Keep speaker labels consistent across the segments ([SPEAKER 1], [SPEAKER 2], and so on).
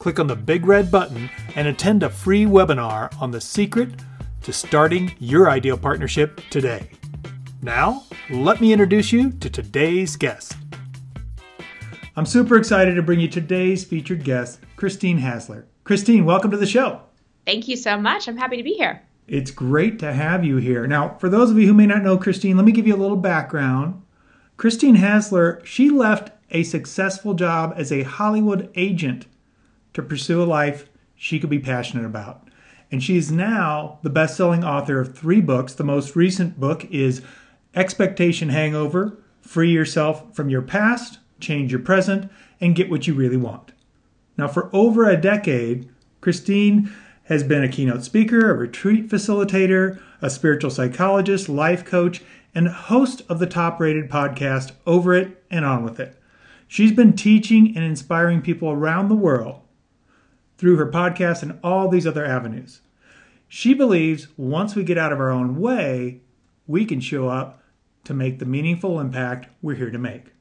[SPEAKER 1] click on the big red button and attend a free webinar on the secret to starting your ideal partnership today. Now, let me introduce you to today's guest. I'm super excited to bring you today's featured guest, Christine Hassler. Christine, welcome to the show.
[SPEAKER 2] Thank you so much. I'm happy to be here.
[SPEAKER 1] It's great to have you here. Now, for those of you who may not know Christine, let me give you a little background. Christine Hassler, she left a successful job as a Hollywood agent to pursue a life she could be passionate about. And she is now the best selling author of three books. The most recent book is Expectation Hangover Free Yourself from Your Past, Change Your Present, and Get What You Really Want. Now, for over a decade, Christine has been a keynote speaker, a retreat facilitator, a spiritual psychologist, life coach, and host of the top rated podcast Over It and On With It. She's been teaching and inspiring people around the world through her podcast and all these other avenues. She believes once we get out of our own way, we can show up to make the meaningful impact we're here to make.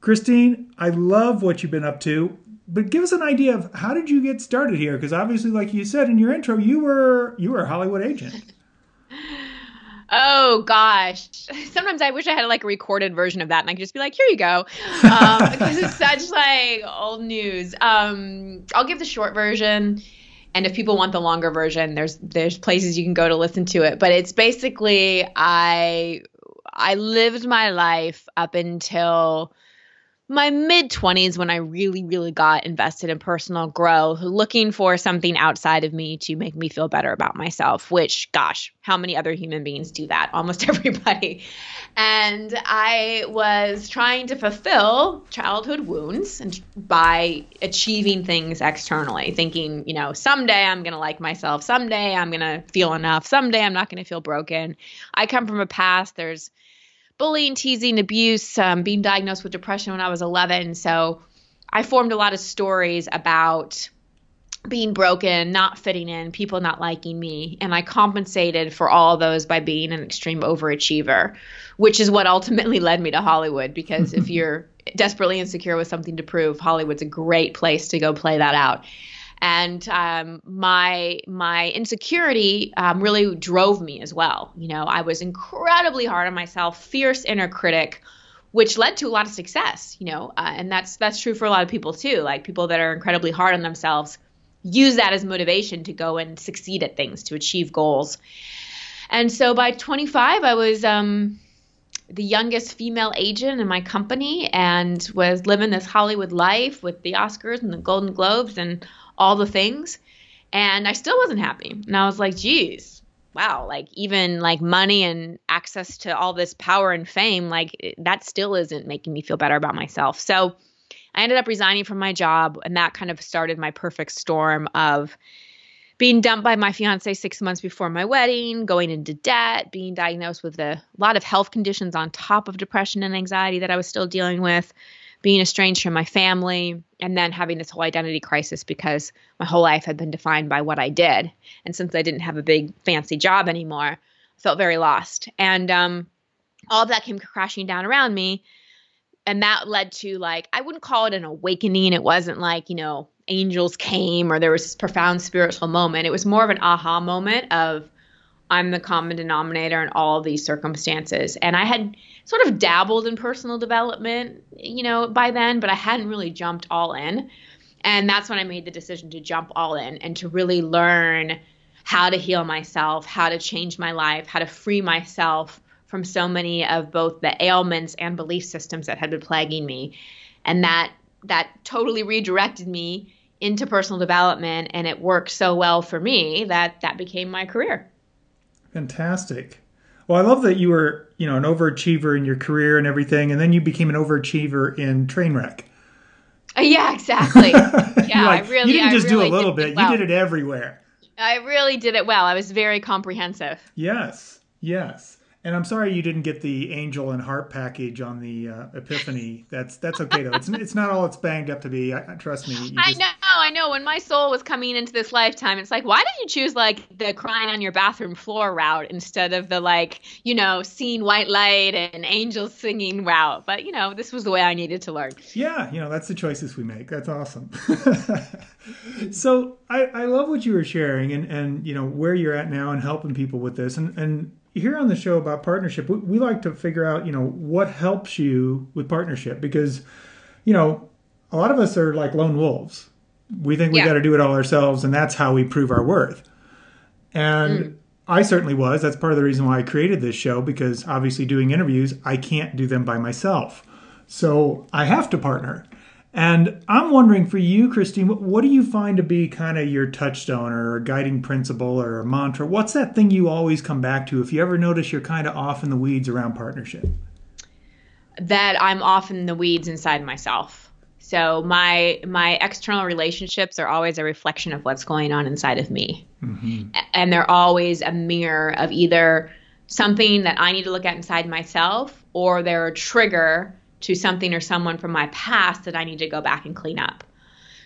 [SPEAKER 1] Christine, I love what you've been up to, but give us an idea of how did you get started here? Because obviously, like you said in your intro, you were you were a Hollywood agent.
[SPEAKER 2] Oh gosh. Sometimes I wish I had like a recorded version of that and I could just be like, here you go. Um, because it's such like old news. Um, I'll give the short version. And if people want the longer version, there's there's places you can go to listen to it. But it's basically I I lived my life up until my mid 20s when I really, really got invested in personal growth, looking for something outside of me to make me feel better about myself, which, gosh, how many other human beings do that? Almost everybody. And I was trying to fulfill childhood wounds and by achieving things externally, thinking, you know, someday I'm going to like myself, someday I'm going to feel enough, someday I'm not going to feel broken. I come from a past, there's bullying, teasing, abuse, um, being diagnosed with depression when I was 11. So I formed a lot of stories about being broken, not fitting in, people not liking me. And I compensated for all those by being an extreme overachiever, which is what ultimately led me to Hollywood. Because if you're desperately insecure with something to prove, Hollywood's a great place to go play that out and um, my my insecurity um, really drove me as well. You know, I was incredibly hard on myself, fierce inner critic, which led to a lot of success. You know, uh, and that's that's true for a lot of people too. Like people that are incredibly hard on themselves use that as motivation to go and succeed at things, to achieve goals. And so by 25, I was um, the youngest female agent in my company and was living this Hollywood life with the Oscars and the Golden Globes and all the things. And I still wasn't happy. And I was like, geez, wow, like even like money and access to all this power and fame, like that still isn't making me feel better about myself. So I ended up resigning from my job. And that kind of started my perfect storm of being dumped by my fiance six months before my wedding, going into debt, being diagnosed with a lot of health conditions on top of depression and anxiety that I was still dealing with, being estranged from my family, and then having this whole identity crisis because my whole life had been defined by what I did. And since I didn't have a big fancy job anymore, I felt very lost. And um, all of that came crashing down around me. And that led to like, I wouldn't call it an awakening. It wasn't like, you know, angels came or there was this profound spiritual moment. It was more of an aha moment of, I'm the common denominator in all these circumstances. And I had sort of dabbled in personal development, you know, by then, but I hadn't really jumped all in. And that's when I made the decision to jump all in and to really learn how to heal myself, how to change my life, how to free myself from so many of both the ailments and belief systems that had been plaguing me. And that that totally redirected me into personal development and it worked so well for me that that became my career.
[SPEAKER 1] Fantastic. Well, I love that you were, you know, an overachiever in your career and everything, and then you became an overachiever in Trainwreck.
[SPEAKER 2] Uh, yeah, exactly. Yeah,
[SPEAKER 1] like,
[SPEAKER 2] I really.
[SPEAKER 1] You didn't just
[SPEAKER 2] really
[SPEAKER 1] do a little bit; well. you did it everywhere.
[SPEAKER 2] I really did it well. I was very comprehensive.
[SPEAKER 1] Yes, yes. And I'm sorry you didn't get the angel and heart package on the uh, Epiphany. That's that's okay though. It's it's not all it's banged up to be. I, trust me. Just...
[SPEAKER 2] I know, I know. When my soul was coming into this lifetime, it's like, why did you choose like the crying on your bathroom floor route instead of the like, you know, seeing white light and angels singing route? But you know, this was the way I needed to learn.
[SPEAKER 1] Yeah, you know, that's the choices we make. That's awesome. so I, I love what you were sharing and and you know where you're at now and helping people with this and and here on the show about partnership, we, we, like to figure out, you know, what helps you with partnership because, you know, a lot of us are like lone wolves. We think we yeah. got to do it all ourselves, and that's how we prove our worth. And mm. I certainly was. That's part of the reason why I created this show because obviously, doing interviews, I can't do them by myself. So I have to partner. And I'm wondering for you, Christine, what do you find to be kind of your touchstone or a guiding principle or a mantra? What's that thing you always come back to if you ever notice you're kind of off in the weeds around partnership?
[SPEAKER 2] That I'm off in the weeds inside myself. So my my external relationships are always a reflection of what's going on inside of me. Mm-hmm. And they're always a mirror of either something that I need to look at inside myself or they're a trigger to something or someone from my past that I need to go back and clean up.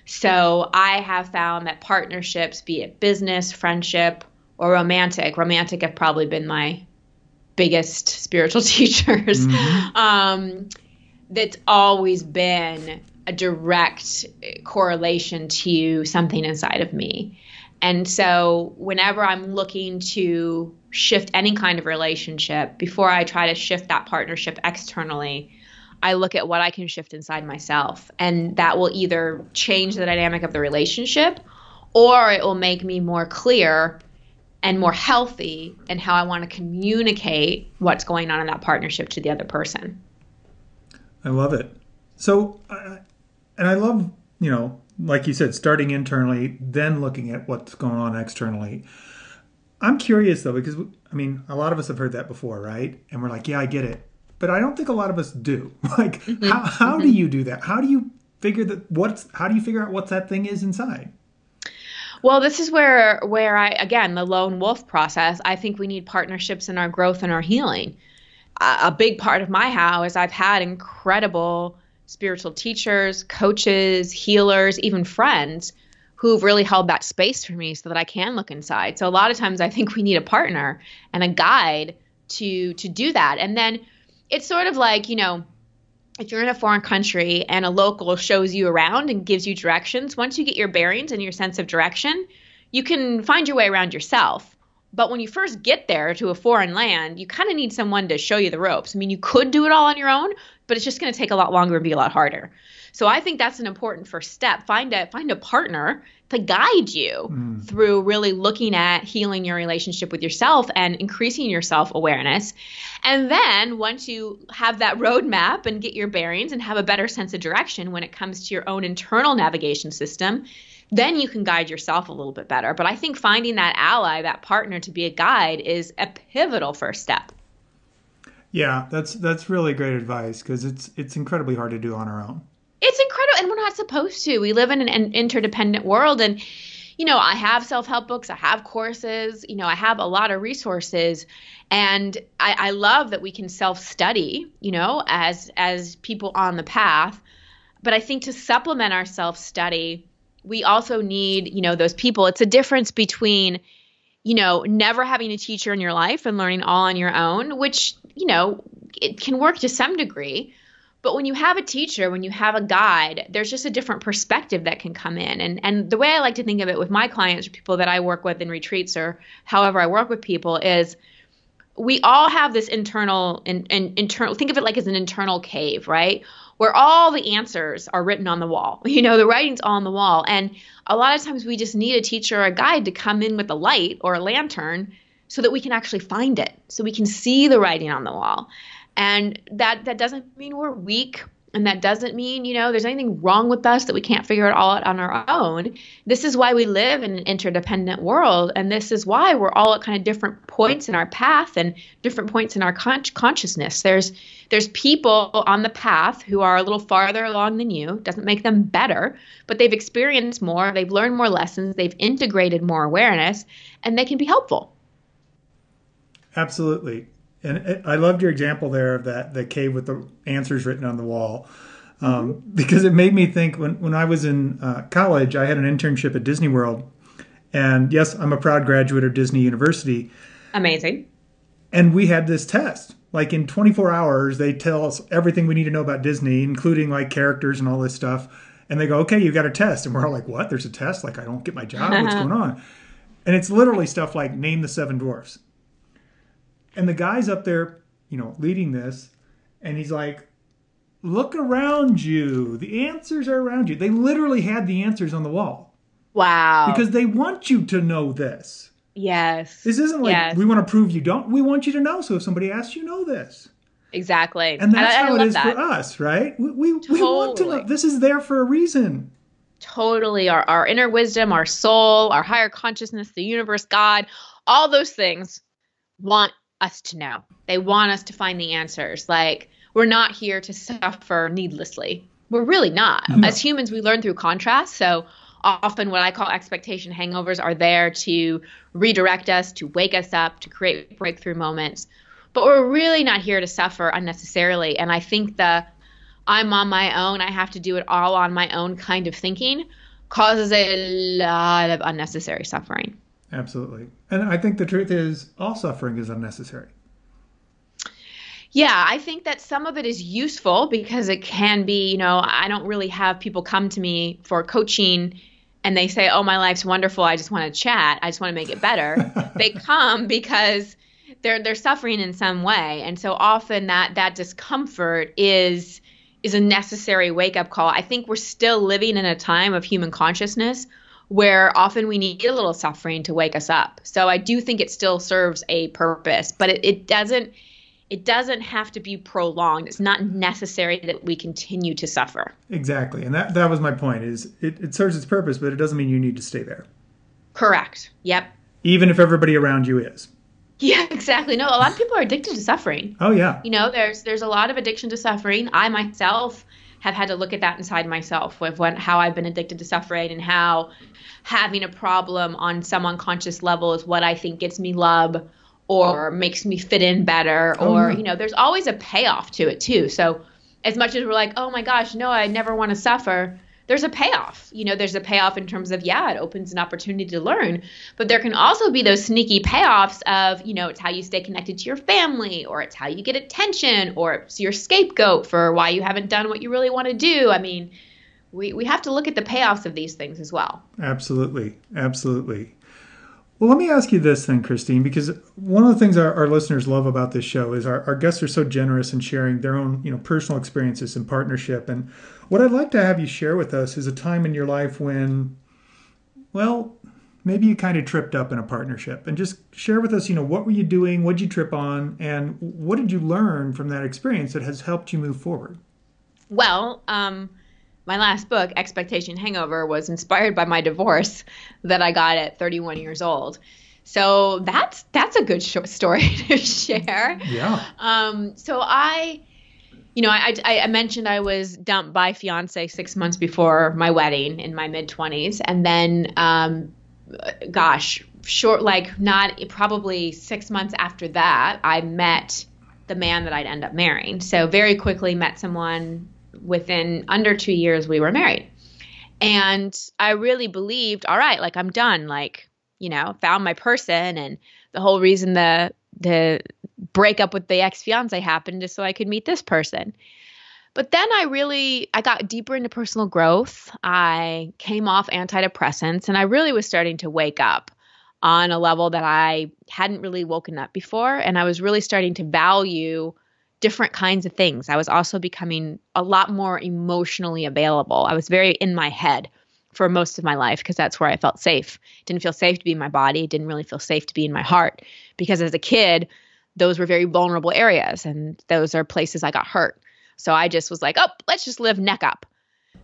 [SPEAKER 2] So I have found that partnerships, be it business, friendship, or romantic, romantic have probably been my biggest spiritual teachers. Mm-hmm. Um, that's always been a direct correlation to something inside of me. And so, whenever I'm looking to shift any kind of relationship, before I try to shift that partnership externally, I look at what I can shift inside myself. And that will either change the dynamic of the relationship or it will make me more clear and more healthy in how I want to communicate what's going on in that partnership to the other person.
[SPEAKER 1] I love it. So, and I love, you know, like you said, starting internally, then looking at what's going on externally. I'm curious though, because I mean, a lot of us have heard that before, right? And we're like, yeah, I get it but I don't think a lot of us do. Like, mm-hmm. how, how mm-hmm. do you do that? How do you figure that what's how do you figure out what that thing is inside?
[SPEAKER 2] Well, this is where where I again the lone wolf process. I think we need partnerships in our growth and our healing. Uh, a big part of my how is I've had incredible spiritual teachers, coaches, healers, even friends who've really held that space for me so that I can look inside. So a lot of times I think we need a partner and a guide to to do that. And then it's sort of like, you know, if you're in a foreign country and a local shows you around and gives you directions, once you get your bearings and your sense of direction, you can find your way around yourself. But when you first get there to a foreign land, you kind of need someone to show you the ropes. I mean, you could do it all on your own, but it's just going to take a lot longer and be a lot harder. So I think that's an important first step. Find a find a partner to guide you mm. through really looking at healing your relationship with yourself and increasing your self-awareness. And then once you have that roadmap and get your bearings and have a better sense of direction when it comes to your own internal navigation system, then you can guide yourself a little bit better. But I think finding that ally, that partner to be a guide is a pivotal first step.
[SPEAKER 1] Yeah, that's that's really great advice because it's it's incredibly hard to do on our own.
[SPEAKER 2] It's incredible, and we're not supposed to. We live in an, an interdependent world, and you know, I have self help books, I have courses, you know, I have a lot of resources, and I, I love that we can self study, you know, as as people on the path. But I think to supplement our self study, we also need, you know, those people. It's a difference between, you know, never having a teacher in your life and learning all on your own, which you know it can work to some degree but when you have a teacher, when you have a guide, there's just a different perspective that can come in. And and the way I like to think of it with my clients or people that I work with in retreats or however I work with people is we all have this internal and in, in, internal think of it like as an internal cave, right? Where all the answers are written on the wall. You know, the writing's on the wall. And a lot of times we just need a teacher or a guide to come in with a light or a lantern so that we can actually find it, so we can see the writing on the wall. And that that doesn't mean we're weak And that doesn't mean, you know, there's anything wrong with us that we can't figure it all out on our own. This is why we live in an interdependent world. And this is why we're all at kind of different points in our path and different points in our con- consciousness. There's there's people on the path who are a little farther along than you. Doesn't make them better, but they've experienced more, they've learned more lessons, they've integrated more awareness, and they can be helpful.
[SPEAKER 1] Absolutely. And I loved your example there of that the cave with the answers written on the wall, um, mm-hmm. because it made me think when when I was in uh, college, I had an internship at Disney World, and yes, I'm a proud graduate of Disney University.
[SPEAKER 2] Amazing.
[SPEAKER 1] And we had this test. Like in 24 hours, they tell us everything we need to know about Disney, including like characters and all this stuff. And they go, "Okay, you got a test," and we're all like, "What? There's a test? Like I don't get my job? What's going on?" And it's literally stuff like name the seven dwarfs and the guy's up there, you know, leading this, and he's like, look around you. The answers are around you. They literally had the answers on the wall.
[SPEAKER 2] Wow.
[SPEAKER 1] Because they want you to know this.
[SPEAKER 2] Yes.
[SPEAKER 1] This isn't like yes. we want to prove you don't. We want you to know. So if somebody asks you, know this.
[SPEAKER 2] Exactly.
[SPEAKER 1] And that's I, how I it is that. for us, right? We, we, totally. we want to know. This is there for a reason.
[SPEAKER 2] Totally. Our, our inner wisdom, our soul, our higher consciousness, the universe, God, all those things want us to know. They want us to find the answers. Like, we're not here to suffer needlessly. We're really not. No. As humans, we learn through contrast. So often, what I call expectation hangovers are there to redirect us, to wake us up, to create breakthrough moments. But we're really not here to suffer unnecessarily. And I think the I'm on my own, I have to do it all on my own kind of thinking causes a lot of unnecessary suffering.
[SPEAKER 1] Absolutely. And I think the truth is all suffering is unnecessary.
[SPEAKER 2] Yeah, I think that some of it is useful because it can be, you know, I don't really have people come to me for coaching and they say, "Oh, my life's wonderful. I just want to chat. I just want to make it better." they come because they're they're suffering in some way. And so often that that discomfort is is a necessary wake-up call. I think we're still living in a time of human consciousness where often we need a little suffering to wake us up. So I do think it still serves a purpose, but it, it doesn't it doesn't have to be prolonged. It's not necessary that we continue to suffer.
[SPEAKER 1] Exactly. And that, that was my point is it, it serves its purpose, but it doesn't mean you need to stay there.
[SPEAKER 2] Correct. Yep.
[SPEAKER 1] Even if everybody around you is.
[SPEAKER 2] Yeah, exactly. No, a lot of people are addicted to suffering.
[SPEAKER 1] Oh yeah.
[SPEAKER 2] You know, there's there's a lot of addiction to suffering. I myself have had to look at that inside myself with when, how I've been addicted to suffering and how having a problem on some unconscious level is what I think gets me love or makes me fit in better oh, or yeah. you know there's always a payoff to it too so as much as we're like oh my gosh no i never want to suffer there's a payoff. You know, there's a payoff in terms of, yeah, it opens an opportunity to learn. But there can also be those sneaky payoffs of, you know, it's how you stay connected to your family, or it's how you get attention, or it's your scapegoat for why you haven't done what you really want to do. I mean, we, we have to look at the payoffs of these things as well.
[SPEAKER 1] Absolutely. Absolutely. Well, let me ask you this then, Christine, because one of the things our, our listeners love about this show is our, our guests are so generous in sharing their own, you know, personal experiences and partnership. And what I'd like to have you share with us is a time in your life when, well, maybe you kind of tripped up in a partnership and just share with us, you know, what were you doing? What did you trip on? And what did you learn from that experience that has helped you move forward?
[SPEAKER 2] Well, um, my last book, Expectation Hangover, was inspired by my divorce that I got at 31 years old. So that's that's a good short story to share.
[SPEAKER 1] Yeah.
[SPEAKER 2] Um, so I, you know, I, I, I mentioned I was dumped by fiance six months before my wedding in my mid 20s, and then, um, gosh, short like not probably six months after that, I met the man that I'd end up marrying. So very quickly met someone within under two years, we were married. And I really believed, all right, like I'm done. Like, you know, found my person. And the whole reason the, the breakup with the ex fiance happened is so I could meet this person. But then I really I got deeper into personal growth. I came off antidepressants and I really was starting to wake up on a level that I hadn't really woken up before and I was really starting to value different kinds of things. I was also becoming a lot more emotionally available. I was very in my head for most of my life because that's where I felt safe. Didn't feel safe to be in my body, didn't really feel safe to be in my heart because as a kid, those were very vulnerable areas and those are places I got hurt. So I just was like, oh, let's just live neck up.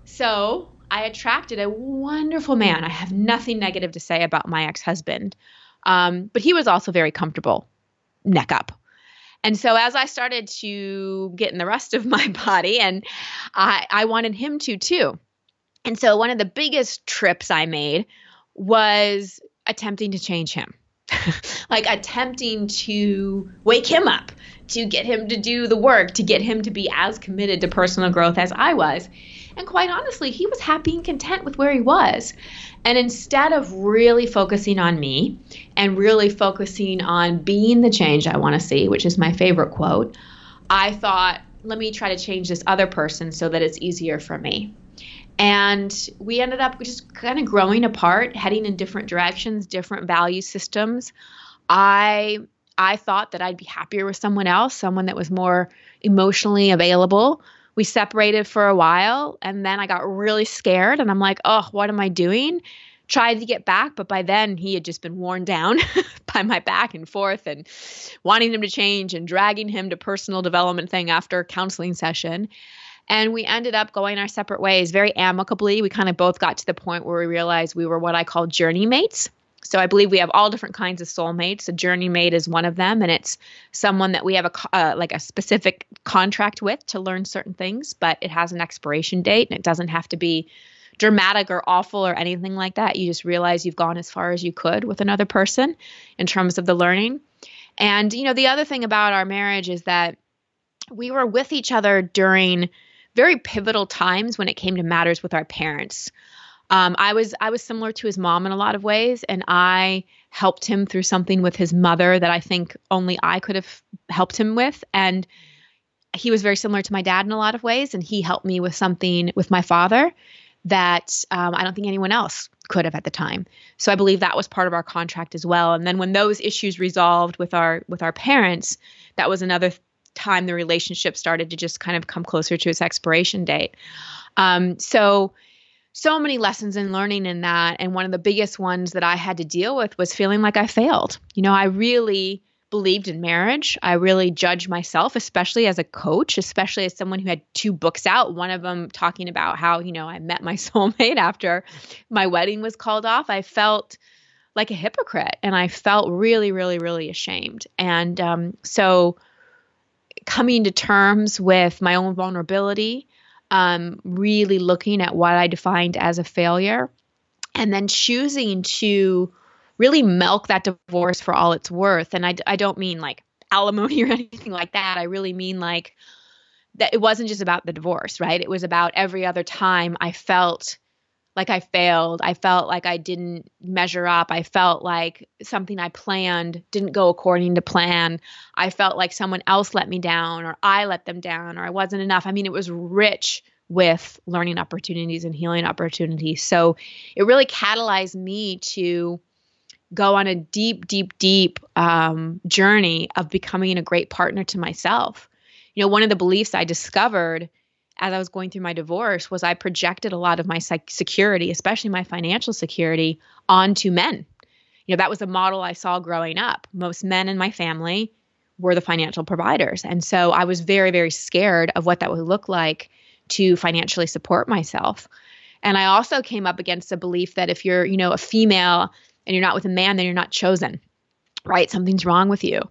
[SPEAKER 2] So I attracted a wonderful man. I have nothing negative to say about my ex husband, um, but he was also very comfortable neck up. And so as I started to get in the rest of my body, and I, I wanted him to too. And so one of the biggest trips I made was attempting to change him. like attempting to wake him up, to get him to do the work, to get him to be as committed to personal growth as I was. And quite honestly, he was happy and content with where he was. And instead of really focusing on me and really focusing on being the change I want to see, which is my favorite quote, I thought, let me try to change this other person so that it's easier for me. And we ended up just kind of growing apart, heading in different directions, different value systems. I I thought that I'd be happier with someone else, someone that was more emotionally available, we separated for a while and then I got really scared and I'm like, oh, what am I doing? Tried to get back, but by then he had just been worn down by my back and forth and wanting him to change and dragging him to personal development thing after counseling session. And we ended up going our separate ways very amicably. We kind of both got to the point where we realized we were what I call journey mates. So I believe we have all different kinds of soulmates. A journey mate is one of them, and it's someone that we have a uh, like a specific contract with to learn certain things, but it has an expiration date, and it doesn't have to be dramatic or awful or anything like that. You just realize you've gone as far as you could with another person in terms of the learning. And you know, the other thing about our marriage is that we were with each other during very pivotal times when it came to matters with our parents. Um, I was I was similar to his mom in a lot of ways, and I helped him through something with his mother that I think only I could have helped him with, and he was very similar to my dad in a lot of ways, and he helped me with something with my father that um, I don't think anyone else could have at the time. So I believe that was part of our contract as well. And then when those issues resolved with our with our parents, that was another time the relationship started to just kind of come closer to its expiration date. Um, so so many lessons in learning in that. And one of the biggest ones that I had to deal with was feeling like I failed. You know, I really believed in marriage. I really judged myself, especially as a coach, especially as someone who had two books out. One of them talking about how, you know, I met my soulmate after my wedding was called off. I felt like a hypocrite and I felt really, really, really ashamed. And um, so coming to terms with my own vulnerability um, really looking at what I defined as a failure, and then choosing to really milk that divorce for all it's worth. And I, I don't mean like alimony or anything like that. I really mean like that it wasn't just about the divorce, right? It was about every other time I felt like I failed. I felt like I didn't measure up. I felt like something I planned didn't go according to plan. I felt like someone else let me down or I let them down or I wasn't enough. I mean, it was rich with learning opportunities and healing opportunities. So it really catalyzed me to go on a deep, deep, deep um, journey of becoming a great partner to myself. You know, one of the beliefs I discovered as I was going through my divorce was I projected a lot of my security, especially my financial security, onto men. You know, that was a model I saw growing up. Most men in my family were the financial providers. And so I was very, very scared of what that would look like to financially support myself. And I also came up against a belief that if you're, you know, a female and you're not with a man, then you're not chosen, right? Something's wrong with you.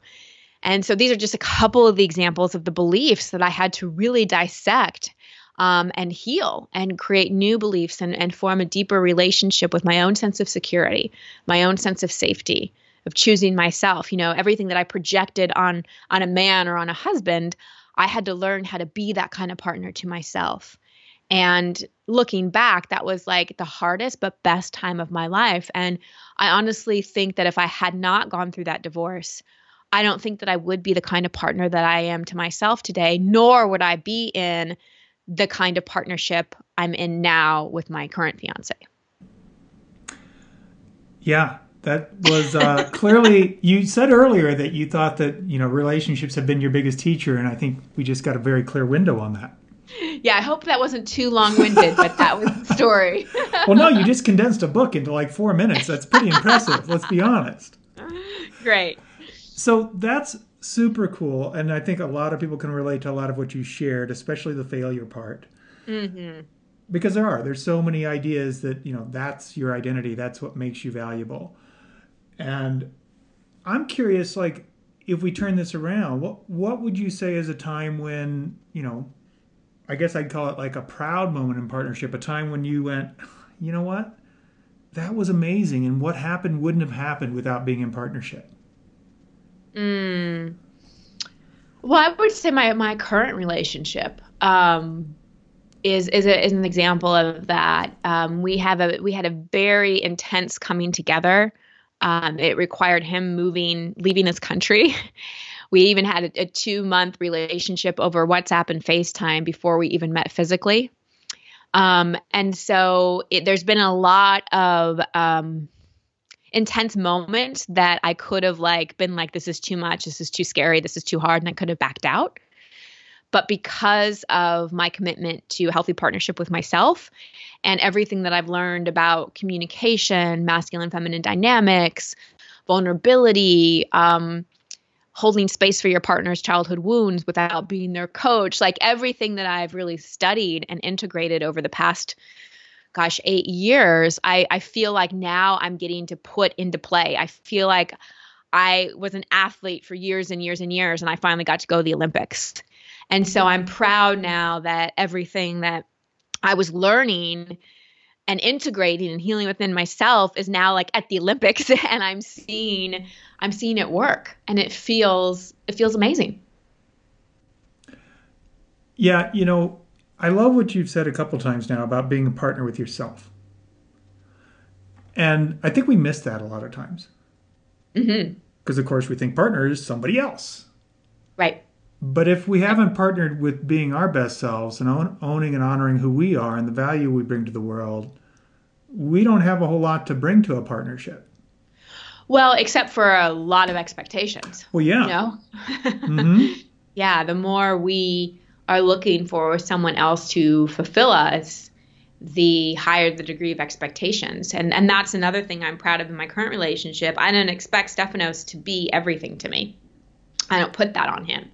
[SPEAKER 2] And so these are just a couple of the examples of the beliefs that I had to really dissect um, and heal and create new beliefs and, and form a deeper relationship with my own sense of security, my own sense of safety, of choosing myself. You know, everything that I projected on on a man or on a husband, I had to learn how to be that kind of partner to myself. And looking back, that was like the hardest but best time of my life. And I honestly think that if I had not gone through that divorce, I don't think that I would be the kind of partner that I am to myself today, nor would I be in the kind of partnership I'm in now with my current fiance.
[SPEAKER 1] Yeah, that was uh, clearly you said earlier that you thought that you know relationships have been your biggest teacher, and I think we just got a very clear window on that.
[SPEAKER 2] Yeah, I hope that wasn't too long-winded, but that was the story.
[SPEAKER 1] well, no, you just condensed a book into like four minutes. That's pretty impressive. let's be honest.
[SPEAKER 2] Great.
[SPEAKER 1] So that's super cool. And I think a lot of people can relate to a lot of what you shared, especially the failure part.
[SPEAKER 2] Mm-hmm.
[SPEAKER 1] Because there are, there's so many ideas that, you know, that's your identity, that's what makes you valuable. And I'm curious, like, if we turn this around, what what would you say is a time when, you know, I guess I'd call it like a proud moment in partnership, a time when you went, you know what? That was amazing and what happened wouldn't have happened without being in partnership.
[SPEAKER 2] Mm. Well, I would say my my current relationship um, is is, a, is an example of that. Um, we have a we had a very intense coming together. Um, it required him moving, leaving his country. We even had a, a two month relationship over WhatsApp and FaceTime before we even met physically. Um, and so it, there's been a lot of um, intense moment that I could have like been like, this is too much, this is too scary, this is too hard, and I could have backed out. But because of my commitment to healthy partnership with myself and everything that I've learned about communication, masculine, feminine dynamics, vulnerability, um, holding space for your partner's childhood wounds without being their coach, like everything that I've really studied and integrated over the past gosh, eight years, I, I feel like now I'm getting to put into play. I feel like I was an athlete for years and years and years, and I finally got to go to the Olympics. And so I'm mm-hmm. proud now that everything that I was learning and integrating and healing within myself is now like at the Olympics and I'm seeing I'm seeing it work and it feels it feels amazing.
[SPEAKER 1] Yeah, you know, I love what you've said a couple times now about being a partner with yourself. And I think we miss that a lot of times.
[SPEAKER 2] Mm-hmm.
[SPEAKER 1] Because of course we think partner is somebody else.
[SPEAKER 2] Right.
[SPEAKER 1] But if we haven't partnered with being our best selves and own, owning and honoring who we are and the value we bring to the world, we don't have a whole lot to bring to a partnership.
[SPEAKER 2] Well, except for a lot of expectations.
[SPEAKER 1] Well, yeah.
[SPEAKER 2] You know?
[SPEAKER 1] mm-hmm.
[SPEAKER 2] Yeah, the more we are looking for someone else to fulfill us, the higher the degree of expectations. And and that's another thing I'm proud of in my current relationship. I don't expect Stephanos to be everything to me. I don't put that on him.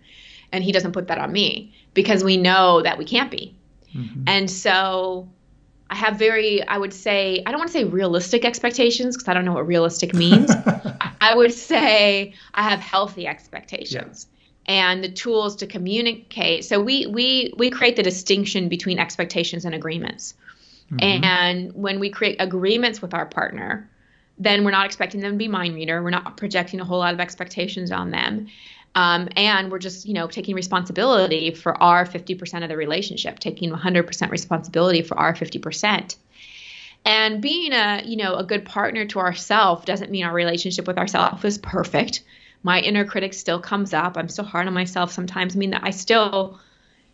[SPEAKER 2] And he doesn't put that on me because we know that we can't be. Mm-hmm. And so I have very, I would say, I don't want to say realistic expectations because I don't know what realistic means. I would say I have healthy expectations. Yeah. And the tools to communicate. So we we we create the distinction between expectations and agreements. Mm-hmm. And when we create agreements with our partner, then we're not expecting them to be mind reader. We're not projecting a whole lot of expectations on them. Um, and we're just, you know, taking responsibility for our 50% of the relationship, taking 100% responsibility for our 50%. And being a, you know, a good partner to ourselves doesn't mean our relationship with ourselves is perfect. My inner critic still comes up. I'm still hard on myself sometimes. I mean, I still,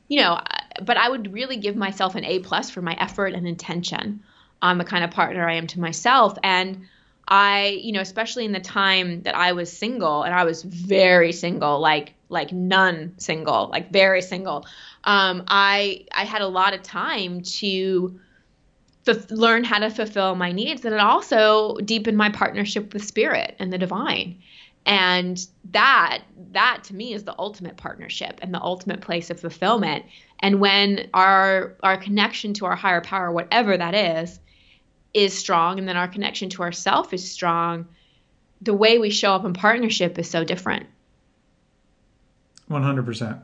[SPEAKER 2] you know, but I would really give myself an A plus for my effort and intention on the kind of partner I am to myself. And I, you know, especially in the time that I was single and I was very single, like like none single, like very single. Um, I I had a lot of time to f- learn how to fulfill my needs and it also deepened my partnership with spirit and the divine. And that that to me is the ultimate partnership and the ultimate place of fulfillment. And when our our connection to our higher power, whatever that is, is strong and then our connection to ourself is strong, the way we show up in partnership is so different.
[SPEAKER 1] 100%.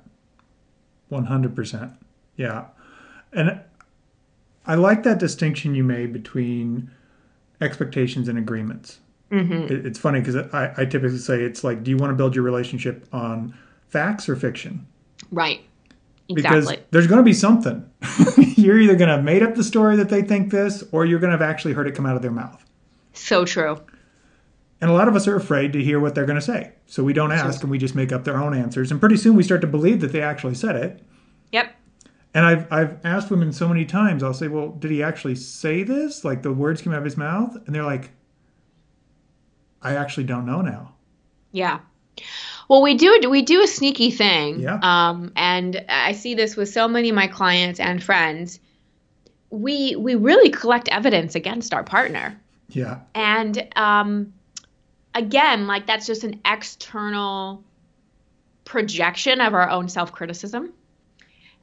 [SPEAKER 1] 100%. Yeah. And I like that distinction you made between expectations and agreements.
[SPEAKER 2] Mm-hmm.
[SPEAKER 1] It's funny because I, I typically say it's like, do you want to build your relationship on facts or fiction?
[SPEAKER 2] Right. Exactly.
[SPEAKER 1] Because there's going to be something. you're either going to have made up the story that they think this, or you're going to have actually heard it come out of their mouth.
[SPEAKER 2] So true.
[SPEAKER 1] And a lot of us are afraid to hear what they're going to say. So we don't ask and we just make up their own answers. And pretty soon we start to believe that they actually said it.
[SPEAKER 2] Yep.
[SPEAKER 1] And I've, I've asked women so many times, I'll say, well, did he actually say this? Like the words came out of his mouth? And they're like, I actually don't know now.
[SPEAKER 2] Yeah. Well, we do we do a sneaky thing.
[SPEAKER 1] Yeah.
[SPEAKER 2] Um, and I see this with so many of my clients and friends. We we really collect evidence against our partner.
[SPEAKER 1] Yeah.
[SPEAKER 2] And um, again, like that's just an external projection of our own self criticism.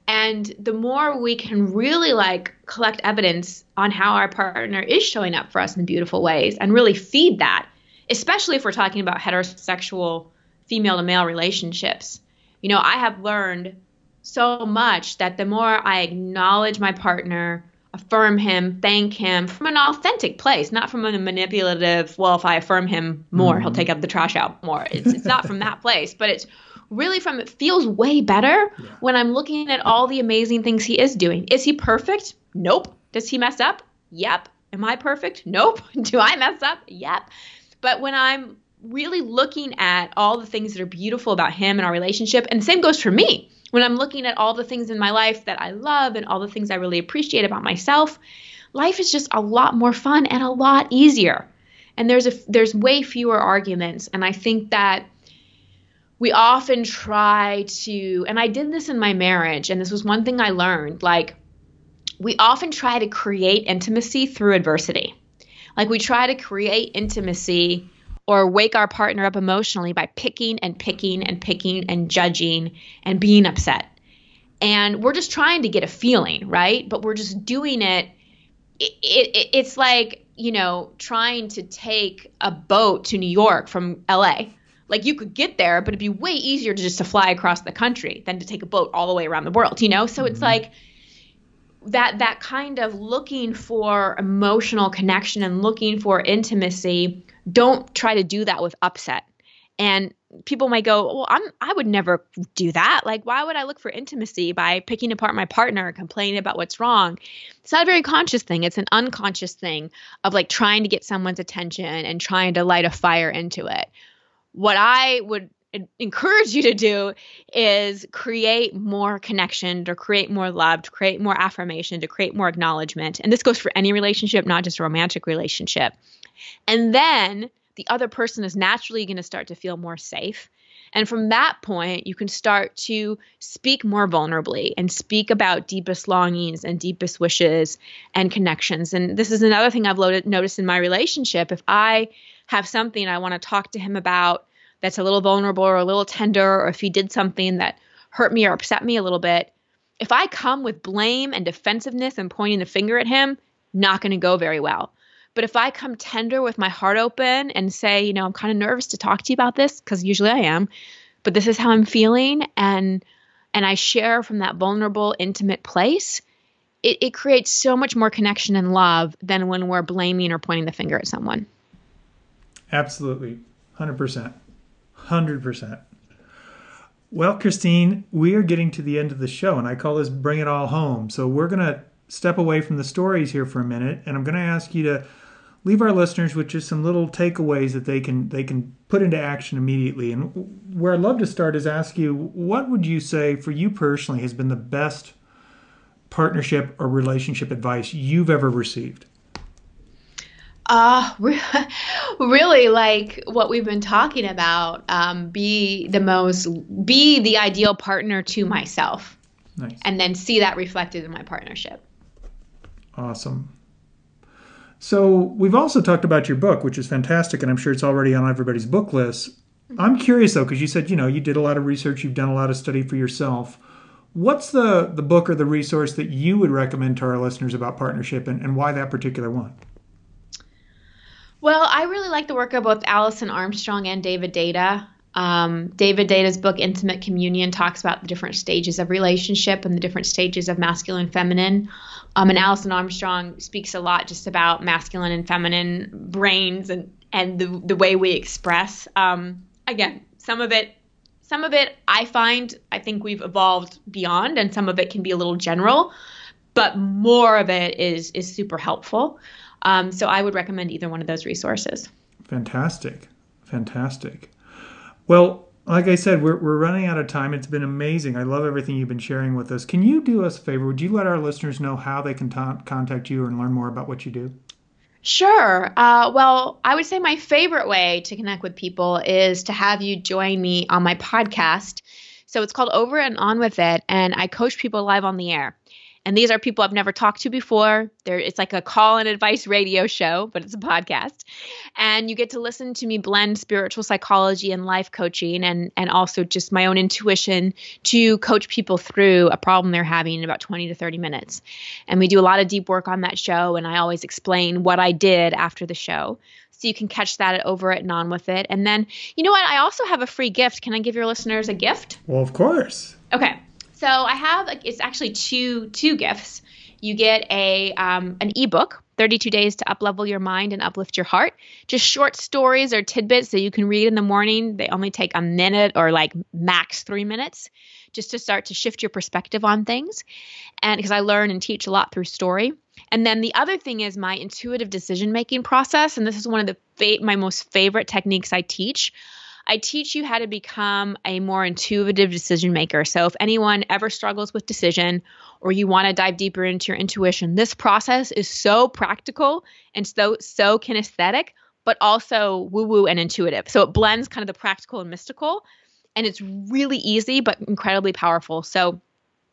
[SPEAKER 2] And the more we can really like collect evidence on how our partner is showing up for us in beautiful ways and really feed that, especially if we're talking about heterosexual female to male relationships. You know, I have learned so much that the more I acknowledge my partner, affirm him, thank him from an authentic place, not from a manipulative, well, if I affirm him more, mm-hmm. he'll take up the trash out more. It's, it's not from that place, but it's really from it feels way better yeah. when I'm looking at all the amazing things he is doing. Is he perfect? Nope. Does he mess up? Yep. Am I perfect? Nope. Do I mess up? Yep. But when I'm really looking at all the things that are beautiful about him and our relationship, and the same goes for me. When I'm looking at all the things in my life that I love and all the things I really appreciate about myself, life is just a lot more fun and a lot easier. And there's a there's way fewer arguments, and I think that we often try to, and I did this in my marriage, and this was one thing I learned like, we often try to create intimacy through adversity. Like, we try to create intimacy or wake our partner up emotionally by picking and picking and picking and judging and being upset. And we're just trying to get a feeling, right? But we're just doing it. it, it it's like, you know, trying to take a boat to New York from LA like you could get there, but it'd be way easier to just to fly across the country than to take a boat all the way around the world, you know? So mm-hmm. it's like that that kind of looking for emotional connection and looking for intimacy, don't try to do that with upset. And people might go, "Well, I'm I would never do that. Like why would I look for intimacy by picking apart my partner, and complaining about what's wrong?" It's not a very conscious thing. It's an unconscious thing of like trying to get someone's attention and trying to light a fire into it what I would encourage you to do is create more connection, to create more love, to create more affirmation, to create more acknowledgement. And this goes for any relationship, not just a romantic relationship. And then the other person is naturally going to start to feel more safe. And from that point, you can start to speak more vulnerably and speak about deepest longings and deepest wishes and connections. And this is another thing I've noticed in my relationship. If I have something I want to talk to him about that's a little vulnerable or a little tender, or if he did something that hurt me or upset me a little bit, if I come with blame and defensiveness and pointing the finger at him, not going to go very well. But if I come tender with my heart open and say, you know, I'm kind of nervous to talk to you about this because usually I am, but this is how I'm feeling and and I share from that vulnerable, intimate place, it, it creates so much more connection and love than when we're blaming or pointing the finger at someone.
[SPEAKER 1] Absolutely. 100%. 100%. Well, Christine, we are getting to the end of the show, and I call this Bring It All Home. So we're going to step away from the stories here for a minute, and I'm going to ask you to leave our listeners with just some little takeaways that they can they can put into action immediately. And where I'd love to start is ask you, what would you say for you personally has been the best partnership or relationship advice you've ever received?
[SPEAKER 2] Uh, really like what we've been talking about. Um, be the most, be the ideal partner to myself. Nice. And then see that reflected in my partnership.
[SPEAKER 1] Awesome. So we've also talked about your book, which is fantastic, and I'm sure it's already on everybody's book list. I'm curious though, because you said you know you did a lot of research, you've done a lot of study for yourself. What's the the book or the resource that you would recommend to our listeners about partnership, and, and why that particular one?
[SPEAKER 2] Well, I really like the work of both Alison Armstrong and David Deida. Um, David Deida's book, Intimate Communion, talks about the different stages of relationship and the different stages of masculine and feminine. Um, and Alison Armstrong speaks a lot just about masculine and feminine brains and, and the, the way we express. Um, again, some of it some of it I find I think we've evolved beyond, and some of it can be a little general, but more of it is is super helpful. Um, so I would recommend either one of those resources.
[SPEAKER 1] Fantastic. Fantastic. Well, like I said, we're, we're running out of time. It's been amazing. I love everything you've been sharing with us. Can you do us a favor? Would you let our listeners know how they can ta- contact you and learn more about what you do?
[SPEAKER 2] Sure. Uh, well, I would say my favorite way to connect with people is to have you join me on my podcast. So it's called Over and On With It, and I coach people live on the air. And these are people I've never talked to before. There, it's like a call and advice radio show, but it's a podcast. And you get to listen to me blend spiritual psychology and life coaching and, and also just my own intuition to coach people through a problem they're having in about 20 to 30 minutes. And we do a lot of deep work on that show. And I always explain what I did after the show. So you can catch that over at Non With It. And then, you know what? I also have a free gift. Can I give your listeners a gift?
[SPEAKER 1] Well, of course.
[SPEAKER 2] Okay. So I have it's actually two two gifts. You get a um, an ebook, 32 days to uplevel your mind and uplift your heart. Just short stories or tidbits that you can read in the morning. They only take a minute or like max three minutes, just to start to shift your perspective on things. And because I learn and teach a lot through story. And then the other thing is my intuitive decision making process, and this is one of the fa- my most favorite techniques I teach. I teach you how to become a more intuitive decision maker. So, if anyone ever struggles with decision or you want to dive deeper into your intuition, this process is so practical and so so kinesthetic, but also woo woo and intuitive. So, it blends kind of the practical and mystical, and it's really easy but incredibly powerful. So,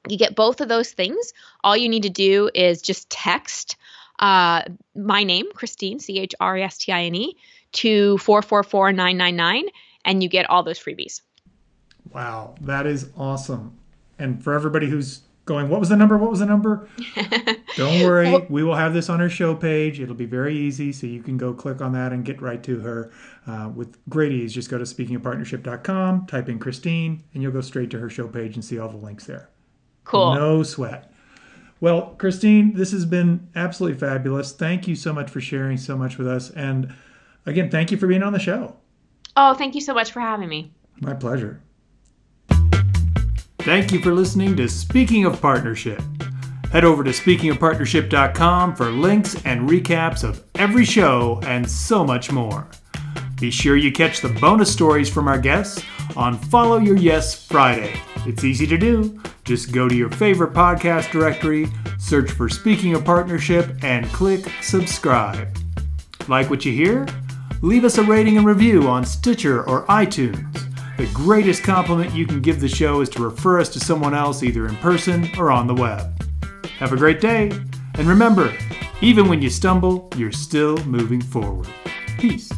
[SPEAKER 2] you get both of those things. All you need to do is just text uh, my name, Christine, C H R E S T I N E, to 444 999 and you get all those freebies.
[SPEAKER 1] Wow, that is awesome. And for everybody who's going, what was the number? What was the number? Don't worry, well, we will have this on our show page. It'll be very easy, so you can go click on that and get right to her uh, with great ease. Just go to speakingofpartnership.com, type in Christine, and you'll go straight to her show page and see all the links there.
[SPEAKER 2] Cool.
[SPEAKER 1] No sweat. Well, Christine, this has been absolutely fabulous. Thank you so much for sharing so much with us. And again, thank you for being on the show.
[SPEAKER 2] Oh, thank you so much for having me.
[SPEAKER 1] My pleasure. Thank you for listening to Speaking of Partnership. Head over to speakingofpartnership.com for links and recaps of every show and so much more. Be sure you catch the bonus stories from our guests on Follow Your Yes Friday. It's easy to do. Just go to your favorite podcast directory, search for Speaking of Partnership, and click subscribe. Like what you hear? Leave us a rating and review on Stitcher or iTunes. The greatest compliment you can give the show is to refer us to someone else either in person or on the web. Have a great day, and remember, even when you stumble, you're still moving forward. Peace.